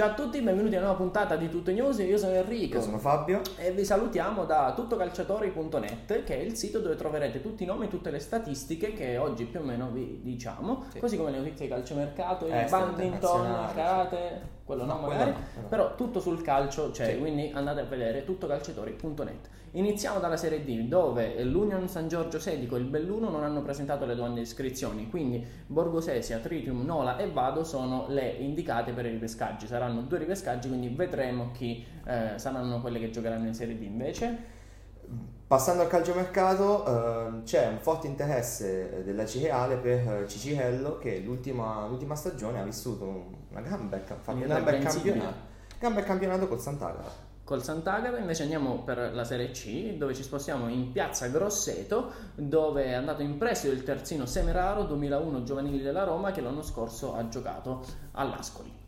Ciao a tutti, benvenuti a una nuova puntata di Tutto News. Io sono Enrico. Io sono Fabio. E vi salutiamo da tuttocalciatori.net, che è il sito dove troverete tutti i nomi e tutte le statistiche che oggi più o meno vi diciamo, sì. così come le notizie di calciomercato, il badminton, il karate, quello no, no magari, quello no, però tutto sul calcio c'è, sì. quindi andate a vedere tuttocalciatori.net. Iniziamo dalla Serie D, dove l'Union San Giorgio Sedico e il Belluno non hanno presentato le domande di iscrizioni, quindi Borgosesia, Tritium, Nola e Vado sono le indicate per i ripescaggi. Saranno due ripescaggi, quindi vedremo chi eh, saranno quelle che giocheranno in Serie D invece. Passando al calciomercato, eh, c'è un forte interesse della Cireale per Cicirello che l'ultima, l'ultima stagione ha vissuto una gran bel, un gran bel campionato, gran bel campionato col Sant'Agata. Col Sant'Agata, invece andiamo per la Serie C, dove ci spostiamo in piazza Grosseto, dove è andato in prestito il terzino Semeraro 2001 giovanili della Roma che l'anno scorso ha giocato all'Ascoli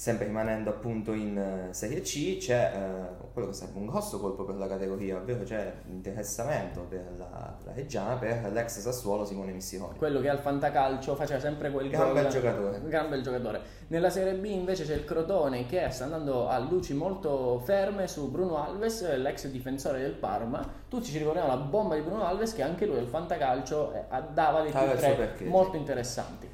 sempre rimanendo appunto in uh, Serie C, c'è uh, quello che sarebbe un grosso colpo per la categoria, ovvero c'è l'interessamento per la, Reggiana per l'ex Sassuolo Simone Missironi. Quello che al fantacalcio faceva sempre quel gran bel giocatore. Gran bel giocatore. Nella Serie B invece c'è il Crotone che sta andando a luci molto ferme su Bruno Alves, l'ex difensore del Parma. Tutti ci ricordiamo la bomba di Bruno Alves che anche lui al fantacalcio eh, dava dei ah, molto interessanti.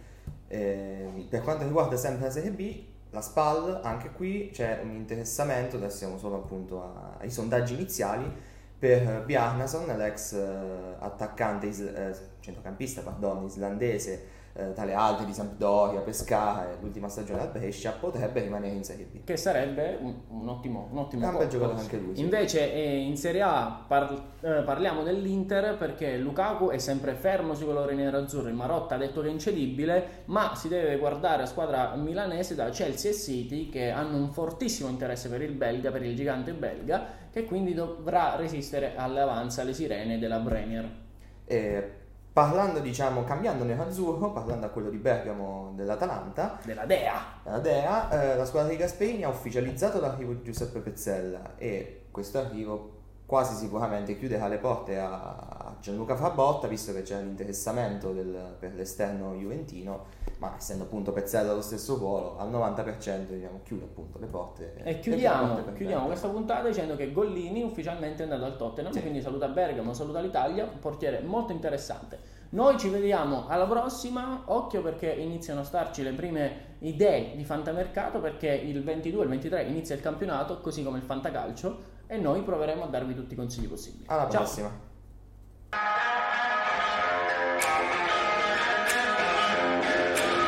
Eh, per quanto riguarda sempre la Serie B, la SPAL, anche qui c'è un interessamento, adesso siamo solo appunto ai sondaggi iniziali, per Bjarnason, l'ex eh, attaccante, is, eh, centrocampista pardon, islandese eh, tra le altre di Sampdoria, Pescara l'ultima stagione al Brescia, potrebbe rimanere in Serie B. Che sarebbe un, un ottimo, un ottimo Gran bel giocatore anche lui. Sì. Invece eh, in Serie A par- eh, parliamo dell'Inter perché Lukaku è sempre fermo sui colori nero-azzurri, Marotta ha detto che è incedibile, ma si deve guardare a squadra milanese da Chelsea e City che hanno un fortissimo interesse per il belga, per il gigante belga, che quindi dovrà resistere alle avanze, alle sirene della Premier. Eh, Parlando, diciamo, cambiando nero-azzurro, parlando a quello di Bergamo dell'Atalanta, della Dea, della Dea eh, la squadra di Gasperini ha ufficializzato l'arrivo di Giuseppe Pezzella e questo arrivo quasi sicuramente chiuderà le porte a Gianluca Frabotta, visto che c'è l'interessamento del, per l'esterno juventino, ma essendo appunto Pezzella allo stesso ruolo, al 90% diciamo, chiude appunto le porte. E chiudiamo, porte chiudiamo questa puntata dicendo che Gollini ufficialmente è andato al Tottenham, sì. quindi saluta Bergamo, saluta l'Italia, un portiere molto interessante. Noi ci vediamo alla prossima, occhio perché iniziano a starci le prime idee di fantamercato perché il 22 e il 23 inizia il campionato, così come il fantacalcio e noi proveremo a darvi tutti i consigli possibili. Alla Ciao. prossima.